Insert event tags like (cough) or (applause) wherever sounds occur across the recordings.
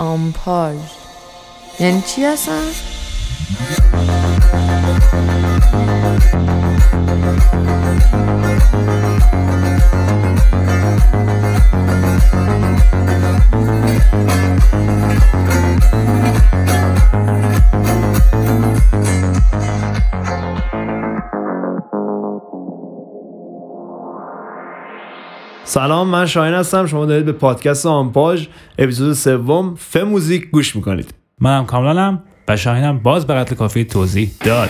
آمپاژ یعنی چی هستن؟ سلام من شاهین هستم. شما دارید به پادکست آمپاژ اپیزود سوم ف موزیک گوش می‌کنید. منم کاملانم و شاهینم باز به قتل کافی توضیح داد.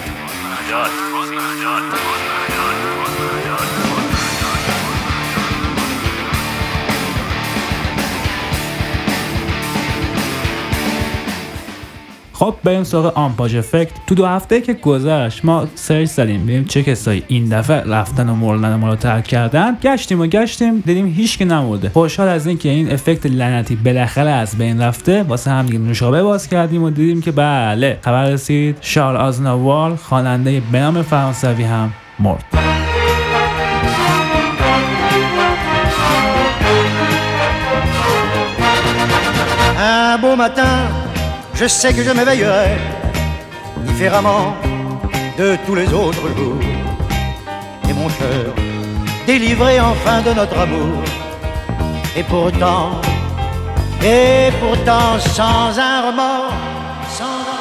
خب بریم سراغ آمپاژ افکت. تو دو هفته که گذشت ما سرچ زدیم ببینیم چه کسایی این دفعه رفتن و مردن ما رو ترک کردن. گشتیم و گشتیم دیدیم هیچ که نمورده خوشحال از اینکه این افکت لعنتی بالاخره از بین رفته. واسه هم دیگه نوشابه باز کردیم و دیدیم که بله خبر رسید شارل آزناوال خواننده به نام فرانسوی هم مرد. Un beau matin, je sais que je m'éveillerai différemment de tous les autres jours. Et mon cœur, délivré enfin de notre amour. Et pourtant, et pourtant sans un remords, sans un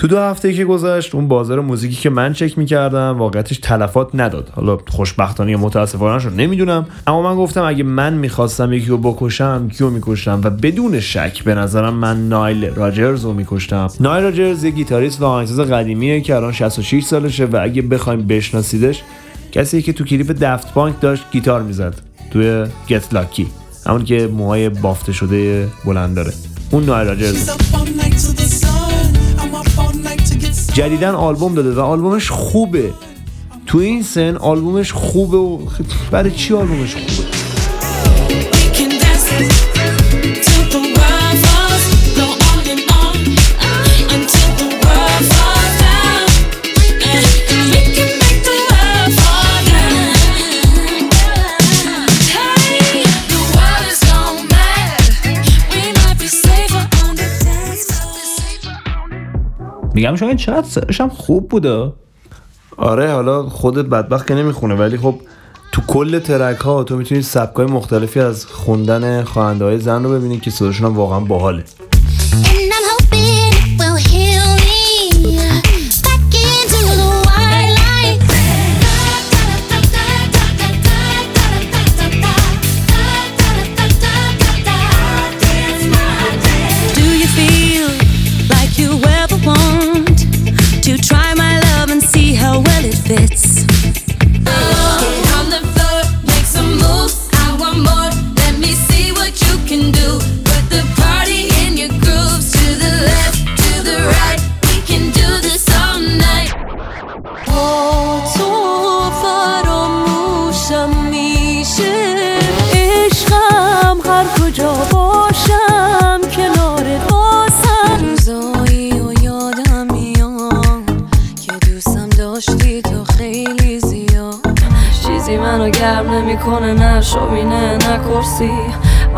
تو دو هفته که گذشت اون بازار موزیکی که من چک می‌کردم واقعیتش تلفات نداد. حالا خوشبختانه یا متاسفانه شد نمی‌دونم. اما من گفتم اگه من می‌خواستم یکی رو بکشم کیو می‌کشم و بدون شک به نظرم من نایل راجرز رو میکشتم. نایل راجرز یه گیتاریست و آهنگساز قدیمیه که الان 66 سالشه و اگه بخوایم بشناسیدش کسی که تو کلیپ Daft Punk داشت گیتار می‌زد توی گت لاکی همون که موهای بافته شده بلند داره. اون نایل راجرز. جدیدن آلبوم داده و آلبومش خوبه. تو این سن آلبومش خوبه و برای چی آلبومش خوبه؟ میگم شاید چقدر صداش هم خوب بوده. آره حالا خودت بدبخت که نمی‌خونه ولی خب تو کل ترک ها تو می‌تونی سبک های مختلفی از خوندن خواننده های زن رو ببینی که صداشون هم واقعا باحاله.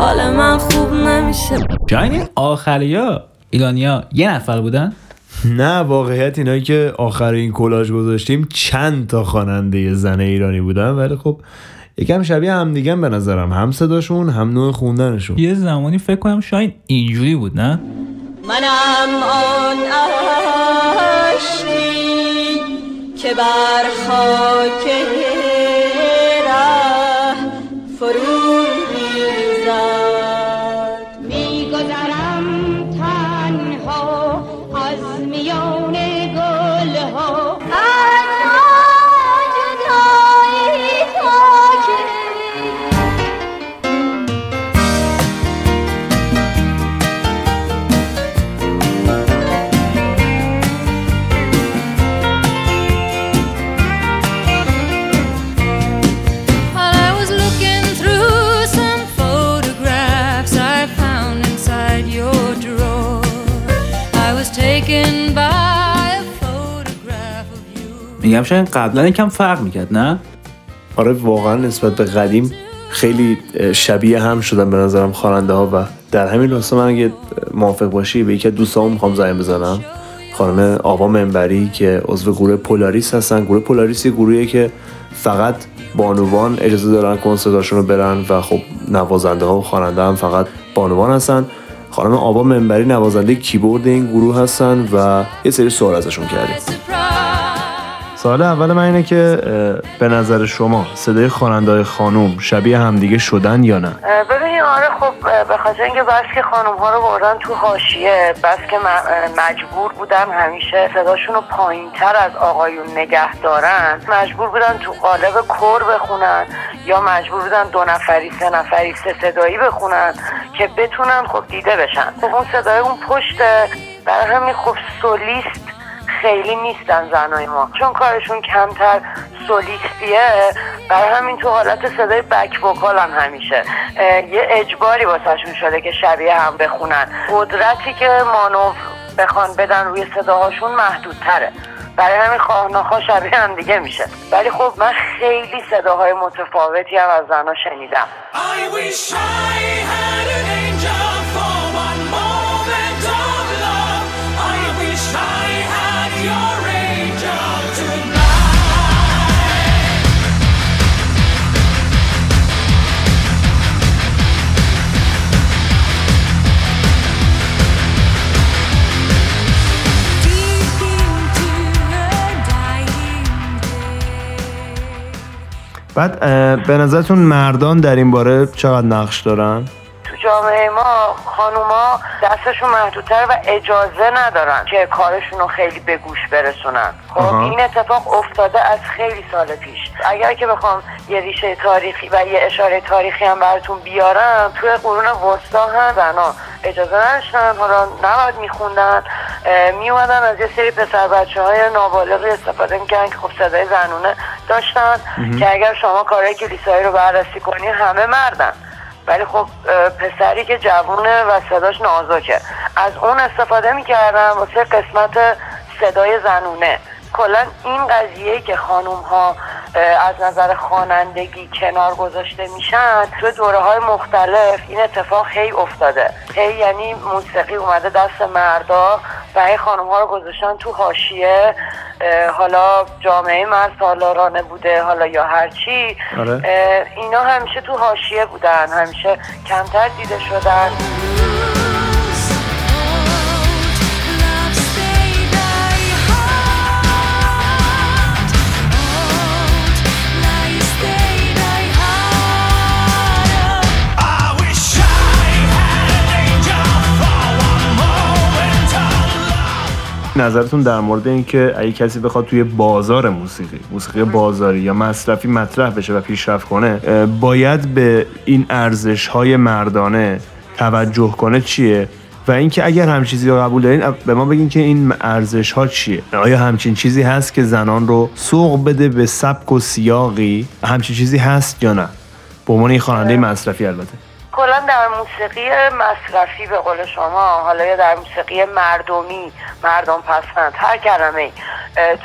حال من خوب نمیشه. شاید این آخریا؟ ایرانیا یه نفر بودن؟ نه واقعیت اینایی که آخر این کلاژ گذاشتیم چند تا خواننده زن ایرانی بودن ولی خب یکم شبیه هم دیگه به نظرم. هم صداشون هم نوع خوندنشون. یه زمانی فکر کنم شاید اینجوری بود نه؟ منم آن اشکی که بر خاک میگم شاید قبلا یکم فرق می‌کرد نه؟ آره واقعا نسبت به قدیم خیلی شبیه هم شدن به نظرم خواننده ها و در همین راستا من اگه موافق باشی به یکی از دوستامون می‌خوام زنگ بزنم. خانم آوا منبری که عضو گروه پولاریس هستن. گروه پولاریس یه گروهیه که فقط بانوان اجازه دارن کنسرتاشون رو برن و خب نوازنده ها و خواننده هم فقط بانوان هستن. خانم آوا منبری نوازنده کیبورد این گروه هستن و یه سری سوال ازشون کردیم. سوال اول من اینه که به نظر شما صدای خواننده خانوم شبیه همدیگه شدن یا نه؟ ببینید آره خب به خاطر اینکه بس که خانم ها رو بردن تو حاشیه بس که مجبور بودن همیشه صداشون رو پایین تر از آقایون نگه دارن مجبور بودن تو قالب کر بخونن یا مجبور بودن دو نفری سه نفری سه صدایی بخونن که بتونن خب دیده بشن. خب اون صدای اون پشته برای همین خب سولیست خیلی نیستن زنای ما. چون کارشون کمتر سولیستیه برای همین تو حالت صدای بک وکال هم همیشه یه اجباری واسهشون شده که شبیه هم بخونن. قدرتی که مانور بخوان بدن روی صداهاشون محدودتره. برای همین خواه شبیه هم دیگه میشه. ولی خب من خیلی صداهای متفاوتی هم از زنها شنیدم. I بعد به نظرتون مردان در این باره چقدر نقش دارن؟ جامعه ما خانوما دستشون محدودتر و اجازه ندارن که کارشون رو خیلی به گوش برسونن. خب. این اتفاق افتاده از خیلی سال پیش. اگر که بخوام یه ریشه تاریخی و یه اشاره تاریخی هم براتون بیارم توی قرون وسطا هم زنا اجازه نداشتن حالا نباید میخوندن. میومدن از یه سری پسر بچه های نابالغی استفاده می‌کردن که خب صدای زنونه داشتن که اگر شما کارهای کلیسایی رو بررسی کنی همه مردن. ولی خب پسری که جوونه و صداش نازکه. از اون استفاده می‌کردن واسه قسمت صدای زنونه. کلا این قضیه که خانوم ها از نظر خوانندگی کنار گذاشته میشن تو دوره های مختلف این اتفاق هی افتاده. هی یعنی موسیقی اومده دست مردا و هی خانوم ها رو گذاشتن تو حاشیه حالا جامعه مرد سالارانه بوده حالا یا هرچی آره. اه، اینا همیشه تو حاشیه بودن همیشه کمتر دیده شدن نظرتون در مورد اینکه اگه کسی بخواد توی بازار موسیقی موسیقی بازاری یا مصرفی مطرح بشه و پیشرفت کنه باید به این ارزش های مردانه توجه کنه چیه؟ و اینکه اگر هم چیزی رو قبول دارین به ما بگین که این ارزش ها چیه؟ آیا همچین چیزی هست که زنان رو سوق بده به سبک و سیاقی؟ همچین چیزی هست یا نه؟ به عنوان خواننده مصرفی البته. کلا در موسیقی مصرفی به قول شما حالا یا در موسیقی مردمی مردم پسند هر کلمه.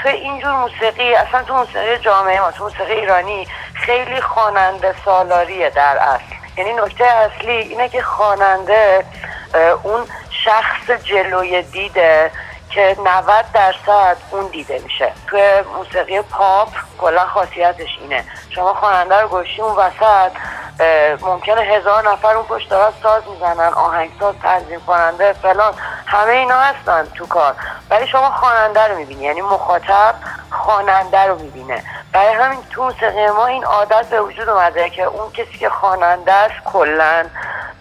تو اینجور موسیقی اصلا تو موسیقی جامعه ما تو موسیقی ایرانی خیلی خواننده سالاریه در اصل. یعنی نکته اصلی اینه که خواننده اون شخص جلوی دیده که 90 درصد اون دیده میشه. توی موسیقی پاپ کلا خاصیتش اینه. شما خواننده رو گوشی اون وسط ممکنه هزار نفر اون پشت دارن ساز می‌زنن آهنگساز تنظیم کننده فلان. همه اینا هستن تو کار. ولی شما خواننده رو می‌بینی. یعنی مخاطب خواننده رو می‌بینه. برای همین تو موسیقی ما این عادت به وجود اومده که اون کسی که خواننده است کلا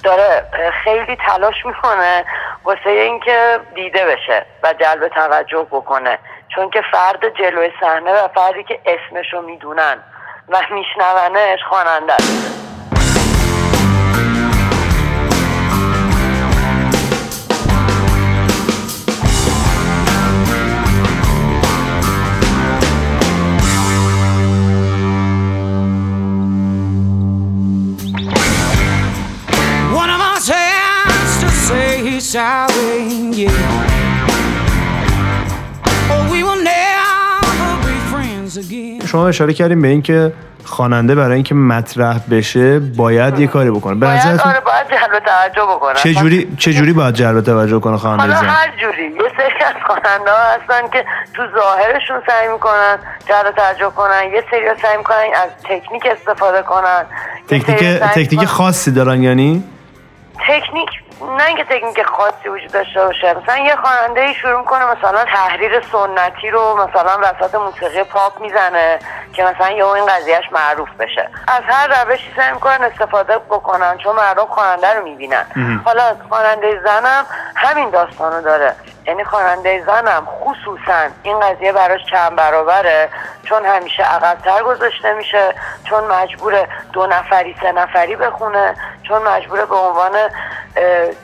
داره خیلی تلاش می‌کنه واسه اینکه دیده بشه و جلب توجه بکنه. چون که فرد جلوی صحنه و فردی که اسمشو می‌دونن و میشنونش خواننده است. Sorry, yeah. Or we will never be friends again. شما اشاره کردیم به اینکه خواننده برای اینکه مطرح بشه باید یه کاری بکنه. به باید نظرتون آره باید جلب توجه بکنن چه جوری چه جوری باید جلب توجه کنه خواننده حالا زن هر جوری. یه سری از خواننده ها هستن که تو ظاهرشون سعی می‌کنن جلب توجه کنن. یه سری سعی می‌کنن از تکنیک استفاده کنن. تکنیک تکنیک خاصی دارن یعنی؟ تکنیک نه اینکه تکنیک خاصی وجود داشته باشه. مثلا یه خواننده ای شروع می‌کنه مثلا تحریر سنتی رو مثلا وسط موسیقی پاپ می‌زنه که مثلا یه این قضیهش معروف بشه. از هر روشی سعی می‌کنن استفاده بکنن چون مردم خواننده رو می‌بینن. حالا خواننده زنم همین داستان رو داره. یعنی خواننده زنم خصوصا این قضیه براش چند برابره چون همیشه عقبتر گذاشته میشه چون مجبور دو نفری سه نفری بخونه. چون مجبوره به عنوان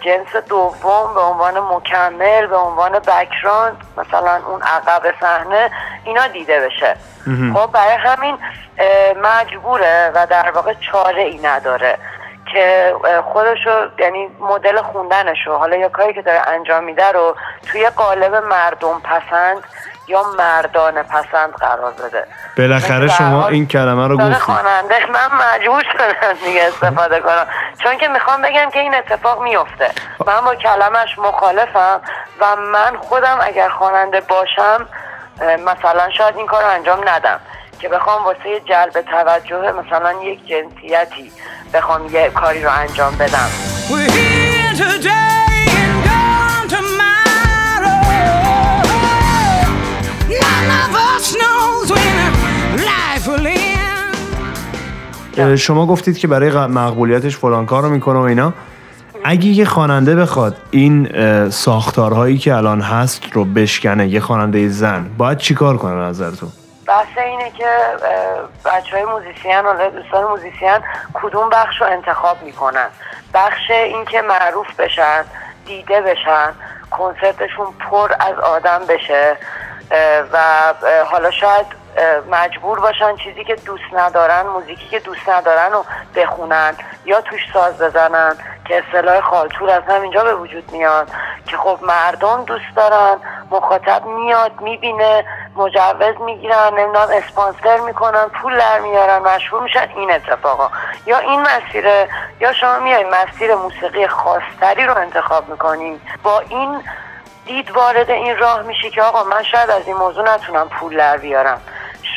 جنس دوم به عنوان مکمل به عنوان بکراند مثلا اون عقب صحنه اینا دیده بشه. خب برای همین مجبوره و در واقع چاره ای نداره که خودشو یعنی مدل خوندنشو حالا یا کاری که داره انجام میده رو توی قالب مردم پسند یا مردان پسند قرار بده. بالاخره شما این کلمه رو گفتید خواننده من مجبور شدم دیگه استفاده کنم. چون که می‌خوام بگم که این اتفاق میفته من با کلمش مخالفم و من خودم اگر خواننده باشم مثلا شاید این کار رو انجام ندم. که بخوام واسه جلب توجه مثلا یک جنسیتی بخوام یه کاری رو انجام بدم. شما گفتید که برای مقبولیتش فلان کار رو می‌کنه و اینا. اگه یه خواننده بخواد این ساختارهایی که الان هست رو بشکنه یه خواننده زن باید چیکار کنه به نظرتون؟ بحث اینه که بچه های موزیسین حالا دوستان موزیسین کدوم بخش رو انتخاب می‌کنن؟ بخش این که معروف بشن دیده بشن کنسرتشون پر از آدم بشه و حالا شاید مجبور باشن چیزی که دوست ندارن موزیکی که دوست ندارن رو بخونن یا توش ساز بزنن که اصطلاح خالتور از همینجا به وجود میاد که خب مردم دوست دارن مخاطب میاد می‌بینه مجوز می‌گیرن نمی‌دونم اسپانسر می‌کنن پول در میارن مشهور میشن این اتفاقا. یا این مسیره یا شما میای مسیر موسیقی خاصتری رو انتخاب می‌کنین با این دید وارد این راه میشی که آقا من شاید از این موضوع نتونم پول در بیارم.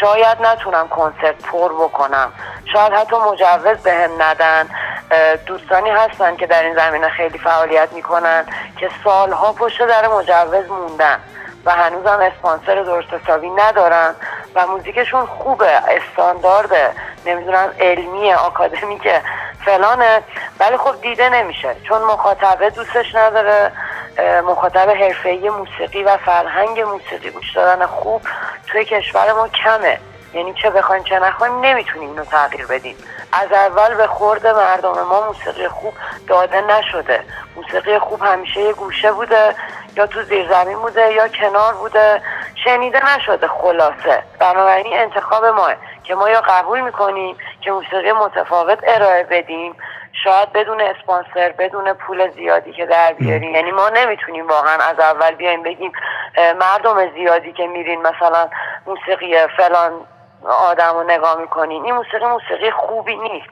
شاید نتونم کنسرت پر بکنم. شاید حتی مجوز بهم ندن. اه، دوستانی هستن که در این زمینه خیلی فعالیت می‌کنن که سالها پشت در مجوز موندن و هنوزم اسپانسر درست حسابی ندارن و موزیکشون خوبه استاندارده نمی‌دونم علمی آکادمیکه فلانه. ولی خب دیده نمیشه. چون مخاطبه دوستش نداره. مخاطب حرفه‌ای موسیقی و فرهنگ موسیقی گوش دادن خوب توی کشور ما کمه. یعنی چه بخوایم چه نخوایم نمی‌تونیم اینو تغییر بدیم. از اول به خورد مردم ما موسیقی خوب داده نشده. موسیقی خوب همیشه یه گوشه بوده یا تو زیر زمین بوده یا کنار بوده. شنیده نشده خلاصه. بنابراین انتخاب ماه که ما یا قبول می‌کنیم که موسیقی متفاوت ارائه بدیم. شاید بدون اسپانسر بدون پول زیادی که در بیاریم یعنی ما نمی‌تونیم واقعا از اول بیایم بگیم مردم زیادی که میرین مثلا موسیقی فلان آدم رو نگاه می‌کنین. این موسیقی موسیقی خوبی نیست.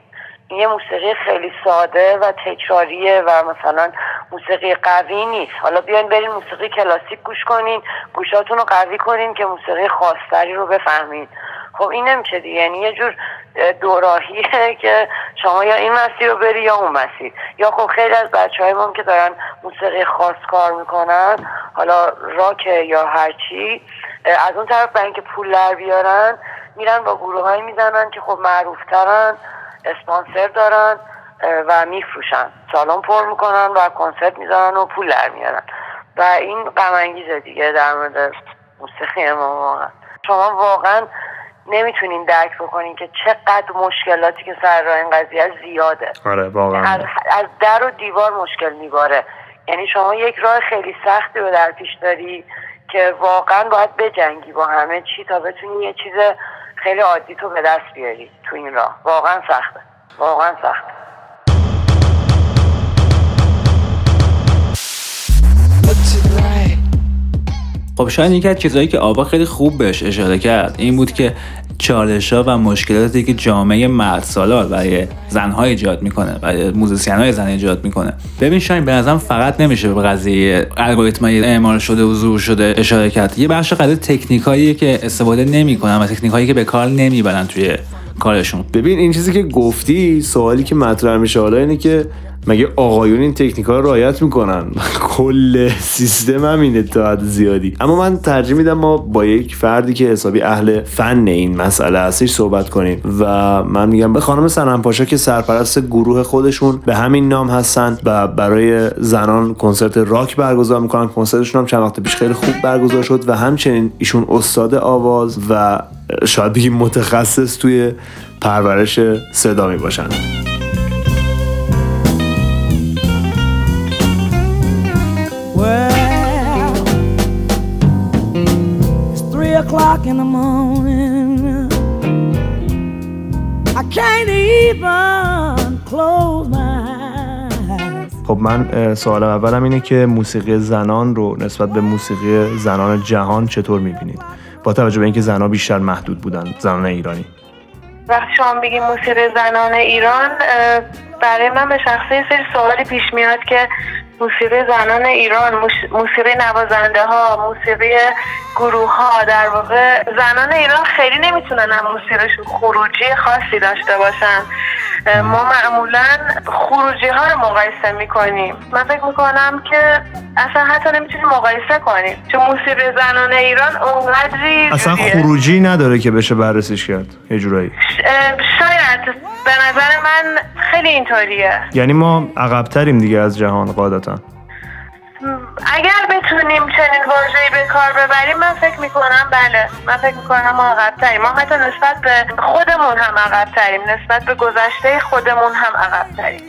این یه موسیقی خیلی ساده و تکراریه و مثلا موسیقی قوی نیست. حالا بیاین برین موسیقی کلاسیک گوش کنین گوشاتون رو قوی کنین که موسیقی خاصتری رو بفهمین. خب این نمیشه دیگه یعنی یه جور اه، دوراهیه (laughs) که شما یا این مسیر رو بری یا اون مسیر. یا خب خیلی از بچه های که دارن موسیقی خاص کار می‌کنن حالا راک یا هرچی از اون طرف برای اینکه پول در بیارن میرن با گروه های می‌زنن که خب معروفترن اسپانسر دارن و میفروشن. سالن پر می‌کنن و کنسرت می‌زنن و پول در میارن. و این غم دیگه در مورد موسیقی ما واقعا. شما واقعا نمی‌تونین درک بکنین که چقدر مشکلاتی که سر راه این قضیه زیاده. آره واقعا. از, از در و دیوار مشکل میباره. یعنی شما یک راه خیلی سختی رو در پیش داری که واقعا باید بجنگی با همه چی تا بتونی یه چیز خیلی عادی تو به دست بیاری تو این راه. واقعا سخته. واقعا سخته. خب شاید یکی از چیزهایی که آبا خیلی خوب بهش اشاره کرد این بود که چالش ها و مشکلاتی که جامعه مرد سالار برای زنها ایجاد می‌کنه برای موزیسین های زن ایجاد می‌کنه. ببین شاین به نظرم فقط نمیشه به قضیه الگوریتم اعمال شده و ظهور شده اشاره کرد. یه بخش قضیه تکنیکایی که استفاده نمی‌کنن و تکنیکایی که به کار نمی‌برن توی کارشون. ببین این چیزی که گفتی سوالی که مطرح میشه حالا اینه که مگه آقایون این تکنیک ها رو رعایت می‌کنن؟ (laughs) کل سیستم هم اینه تا حد زیادی. اما من ترجیح میدم ما با یک فردی که حسابی اهل فن این مسئله هستش صحبت کنیم. و من میگم به خانم سنم پاشا که سرپرست گروه خودشون به همین نام هستن و برای زنان کنسرت راک برگزار می‌کنن. کنسرتشون هم چند وقت پیش خیلی خوب برگزار شد و همچنین ایشون استاد آواز و شاید بگیم متخصص توی پرورش صدا می باشن even close my eyes. خب من سوال اولم اینه که موسیقی زنان رو نسبت به موسیقی زنان جهان چطور می‌بینید با توجه به اینکه زنان بیشتر محدود بودن زنان ایرانی وقتی شما بگید موسیقی زنان ایران برای من به شخصه یه سری سوالی پیش میاد که موسیقی زنان ایران موسیقی نوازنده ها موسیقی گروه ها در واقع زنان ایران خیلی نمی‌تونن هم موسیقیشون خروجی خاصی داشته باشن. ما معمولا خروجی ها رو مقایسه می‌کنیم. من فکر می‌کنم که اصلا حتی نمی‌تونیم مقایسه کنیم چون موسیقی زنان ایران اونقدری اصلا. خروجی نداره که بشه بررسیش کرد یه جورایی. شاید. به نظر من خیلی اینطوریه. یعنی ما عقبتریم دیگه از جهان قاعدتا. اگر بتونیم چنین واژه‌ای به کار ببریم من فکر می‌کنم بله. من فکر می‌کنم ما عقبتریم. ما حتی نسبت به خودمون هم عقبتریم. نسبت به گذشته خودمون هم عقبتریم.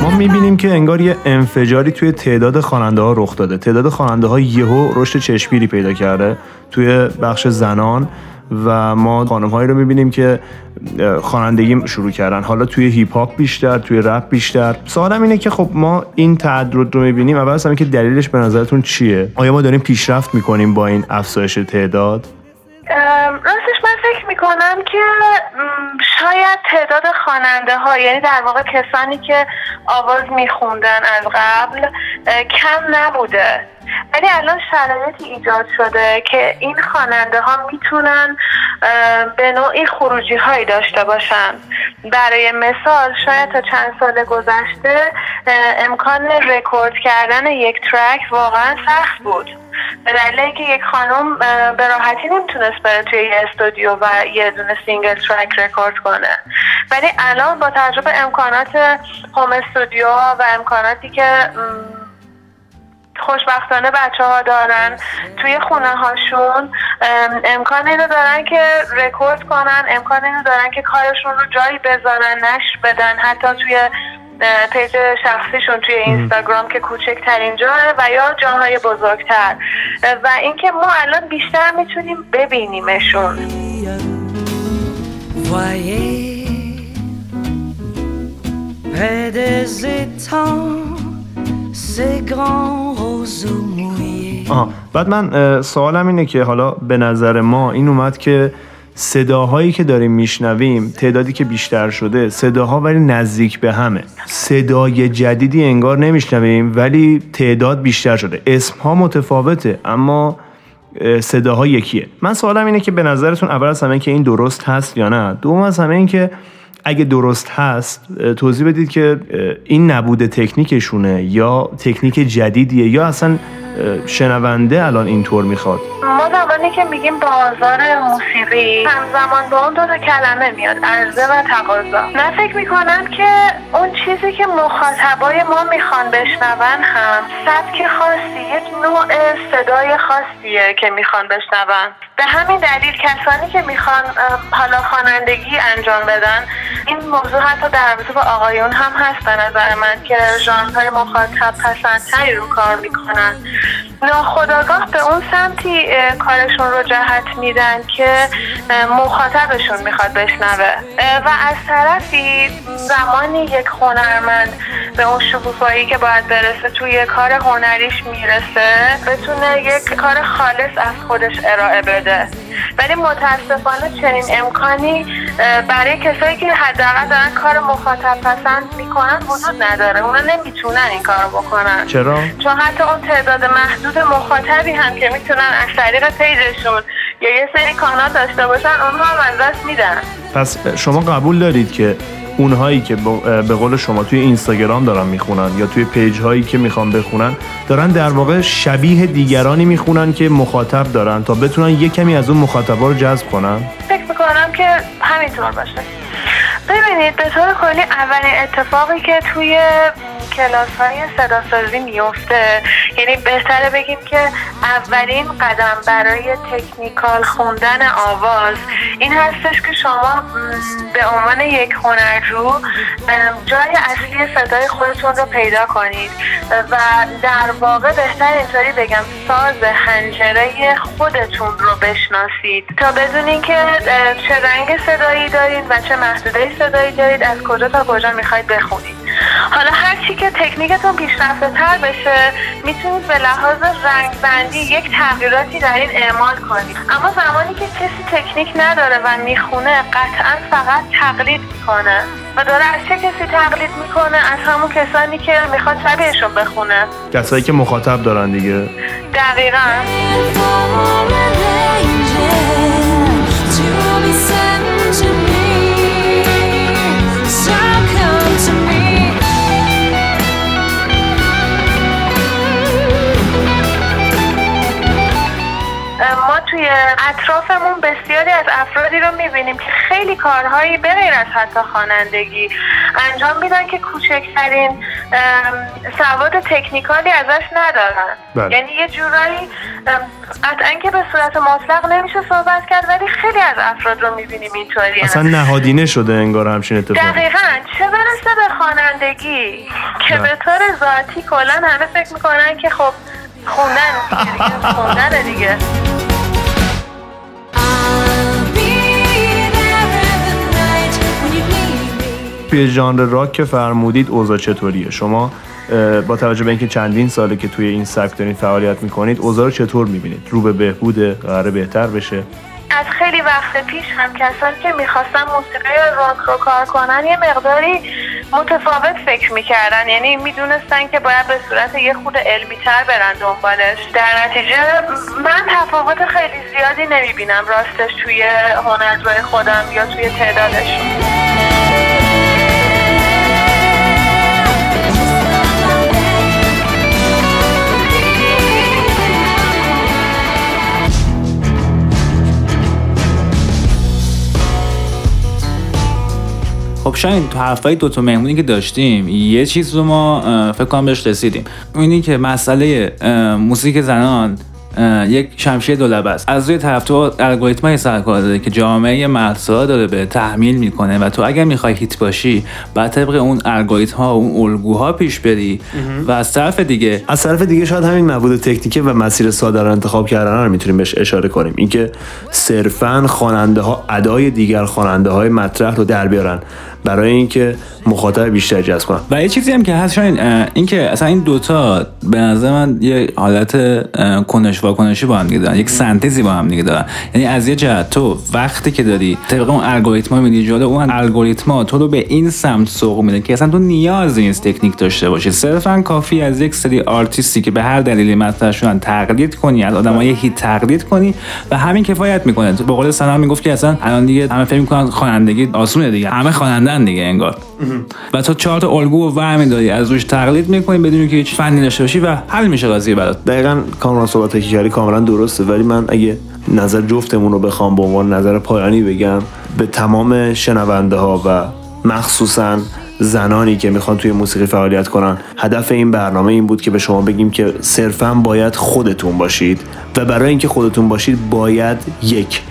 ما می‌بینیم که انگار یه انفجاری توی تعداد خواننده ها رخ داده. تعداد خواننده ها یهو رشد چشمگیری پیدا کرده. توی بخش زنان و ما خانم هایی رو می‌بینیم که خوانندگی شروع کردن. حالا توی هیپ هاپ بیشتر توی رپ بیشتر. سوالم اینه که خب ما این تعدد رو می‌بینیم اول همه که دلیلش به نظرتون چیه؟ آیا ما داریم پیشرفت می‌کنیم با این افزایش تعداد؟ راستش من فکر می‌کنم که شاید تعداد خواننده ها یعنی در واقع کسانی که آواز میخوندن از قبل کم نبوده. ولی الان شرایطی ایجاد شده که این خواننده ها می‌تونن به نوعی خروجی هایی داشته باشن. برای مثال شاید تا چند سال گذشته امکان رکورد کردن یک ترک واقعا سخت بود. به دلیل اینکه یک خانم به راحتی نمی‌تونست بره توی یه استودیو و یه دونه single track record کنه. ولی الان با تجربه امکانات home studio و امکاناتی که خوشبختانه بچه ها دارن توی خونه هاشون ام، امکان اینو دارن که رکورد کنن امکان اینو دارن که کارشون رو جایی بذارن نشر بدن حتی توی page شخصیشون توی اینستاگرام که کوچکترین جاست و یا جاهای بزرگتر. و اینکه ما الان بیشتر می‌تونیم ببینیمشون. près des étangs ces grands roseaux mouillés. آها بعد من سوالم اینه که حالا به نظر ما این اومد که صداهایی که داریم میشنویم تعدادی که بیشتر شده صداها ولی نزدیک به همه. صدای جدیدی انگار نمیشنویم ولی تعداد بیشتر شده. اسمها متفاوته اما اه، صداها یکیه. من سوالم اینه که به نظرتون اول از همه که این درست هست یا نه؟ دوم از همه این که اگه درست هست توضیح بدید که این نبوده تکنیکشونه یا تکنیک جدیدیه یا اصلا شنونده الان اینطور می‌خواد؟ ما زمانی که میگیم بازار موسیقی همزمان با اون دو کلمه میاد عرضه و تقاضا. من فکر می‌کنم که اون چیزی که مخاطبای ما می‌خوان بشنون هم سبک خاصی یک نوع صدای خاصیه که می‌خوان بشنون. به همین دلیل کسانی که می‌خوان حالا خوانندگی انجام بدن این موضوع حتی در رابطه با آقایون هم هست به نظر من که ژانرهای مخاطب پسندتری رو کار می‌کنن. ناخداگاه به اون سمتی کارشون رو جهت میدن که مخاطبشون می‌خواد بشنوه. و از طرفی زمانی یک هنرمند به اون شکوفایی که باید برسه توی کار هنریش می‌رسه بتونه یک کار خالص از خودش ارائه بده. ولی متاسفانه چنین امکانی برای کسایی که حداقل دارن کار مخاطب پسند می‌کنن وجود نداره. اونا نمی‌تونن این کار بکنن. چرا؟ چون حتی اون تعداد محدود مخاطبی هم که می‌تونن از طریق پیجشون یا یه سری کانال داشته باشن اونها هم از دست میدن. پس شما قبول دارید که اونهایی که به به قول شما توی اینستاگرام دارن می‌خونن یا توی پیج هایی که می‌خوان بخونن دارن در واقع شبیه دیگرانی می‌خونن که مخاطب دارن تا بتونن یه کمی از اون مخاطبا رو جذب کنن؟ فکر می‌کنم که همینطور باشه. ببینید به طور کلی اولین اتفاقی که توی کلاس های صداسازی میفته یعنی بهتره بگیم که اولین قدم برای تکنیکال خوندن آواز این هستش که شما به عنوان یک هنرجو جای اصلی صدای خودتون رو پیدا کنید و در واقع بهتر اینطوری بگم ساز هنجره خودتون رو بشناسید. تا بدونین که چه رنگ صدایی دارید و چه محدوده صدایی دارید از کجا تا کجا می‌خواید بخونید. حالا هرچی که تکنیکتون پیشرفته تر بشه می‌تونید به لحاظ رنگ بندی یک تغییراتی در این اعمال کنید. اما زمانی که کسی تکنیک نداره و می‌خونه قطعا فقط تقلید می‌کنه و داره از چه کسی تقلید می‌کنه؟ از همون کسانی که می‌خواد شبیهشون بخونه. کسایی که مخاطب دارن دیگه. دقیقا. توی اطرافمون بسیاری از افرادی رو می‌بینیم که خیلی کارهایی به غیر از حتی خوانندگی انجام میدن که کوچکترین سواد تکنیکالی ازش ندارن. بله. یعنی یه جورایی قطعا که به صورت مطلق نمیشه صحبت کرد ولی خیلی از افراد رو می‌بینیم اینطوری اصلا نهادینه شده انگار همچین اتفاقی. دقیقا. چه برسه به خوانندگی؟ که. به طور ذاتی کلا همه فکر می‌کنن که خب خوندن دیگه، خوندن دیگه. توی ژانر راک که فرمودید اوضاع چطوریه؟ شما با توجه به اینکه چندین ساله که توی این سبک دارین فعالیت می‌کنید اوضاع رو چطور می‌بینید؟ رو به بهبوده قراره بهتر بشه؟ از خیلی وقت پیش هم کسانی که می‌خواستن موسیقی راک رو کار کنن یه مقداری متفاوت فکر می‌کردن. یعنی می‌دونستن که باید به صورت یه خود علمی تر برن دنبالش. در نتیجه من تفاوت خیلی زیادی نمی‌بینم راستش توی هنرجوی خودم یا توی تعدادشون. خب شاید تو حرفای دوتا مهمونی که داشتیم یه چیز رو ما فکر کنم بهش رسیدیم. اینی که مسئله موسیقی زنان یک شمشیر دولبه است. از روی طرف تو الگوریتم های سرکار داره که جامعه مردسا داره به تحمیل می‌کنه و تو اگر می‌خوای هیت باشی بعد طبق اون الگوریتم ها اون الگوها پیش بری و از طرف دیگه از طرف دیگه شاید همین مبود تکنیکه و مسیر ساده رو انتخاب کردن رو می‌تونیم بهش اشاره کنیم. اینکه صرفا خواننده ها ادای دیگر خواننده های مطرح رو در بیارن برای اینکه مخاطب بیشتر جذب کنن. و یه چیزی هم که هست شاید اه، این که اصلا این دوتا به نظر من یه حالت اه، کنش واکنشی با هم دیگه دارن یک سنتزی با هم دیگه دارن. یعنی از یه جهت تو وقتی که داری طبق اون الگوریتما میدی جلو اون الگوریتما تو رو به این سمت سوق میده که اصلا تو نیاز نیست تکنیک داشته باشی. صرفا کافی از یک سری آرتیستی که به هر دلیلی مطرح شدن تقلید کنی از آدمای هیت تقلید کنی و همین کفایت می‌کنه. به قول سلام می‌گفت که اصلا الان دیگه همه فکر می‌کنن خوانندگی آسونه دیگه همه خوانندن دیگه انگار. و تو چهار تا الگو و ورمی داری از روش تقلید می‌کنی بدون که هیچ فنی داشته باشی و حل میشه قضیه برات. دقیقا کامران صحبت که کردی کاملا درسته ولی من اگه نظر جفتمون رو بخوام به عنوان نظر پایانی بگم به تمام شنونده ها و مخصوصا زنانی که می‌خوان توی موسیقی فعالیت کنن هدف این برنامه این بود که به شما بگیم که صرفا باید خودتون باشید و برای اینکه خودتون باشید باید یک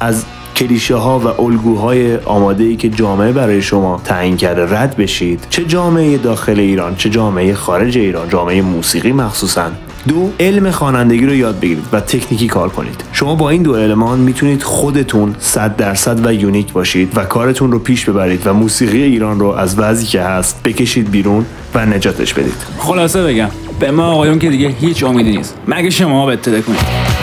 از کلیشه ها و الگوهای آماده ای که جامعه برای شما تعیین کرده رد بشید. چه جامعه داخل ایران چه جامعه خارج ایران جامعه موسیقی مخصوصا. دو علم خوانندگی رو یاد بگیرید و تکنیکی کار کنید. شما با این دو المان می‌تونید خودتون 100 درصد و یونیک باشید و کارتون رو پیش ببرید و موسیقی ایران رو از وضعی که هست بکشید بیرون و نجاتش بدید. خلاصه بگم به ما آقایون که دیگه هیچ امیدی نیست. مگه شما بتده کنید؟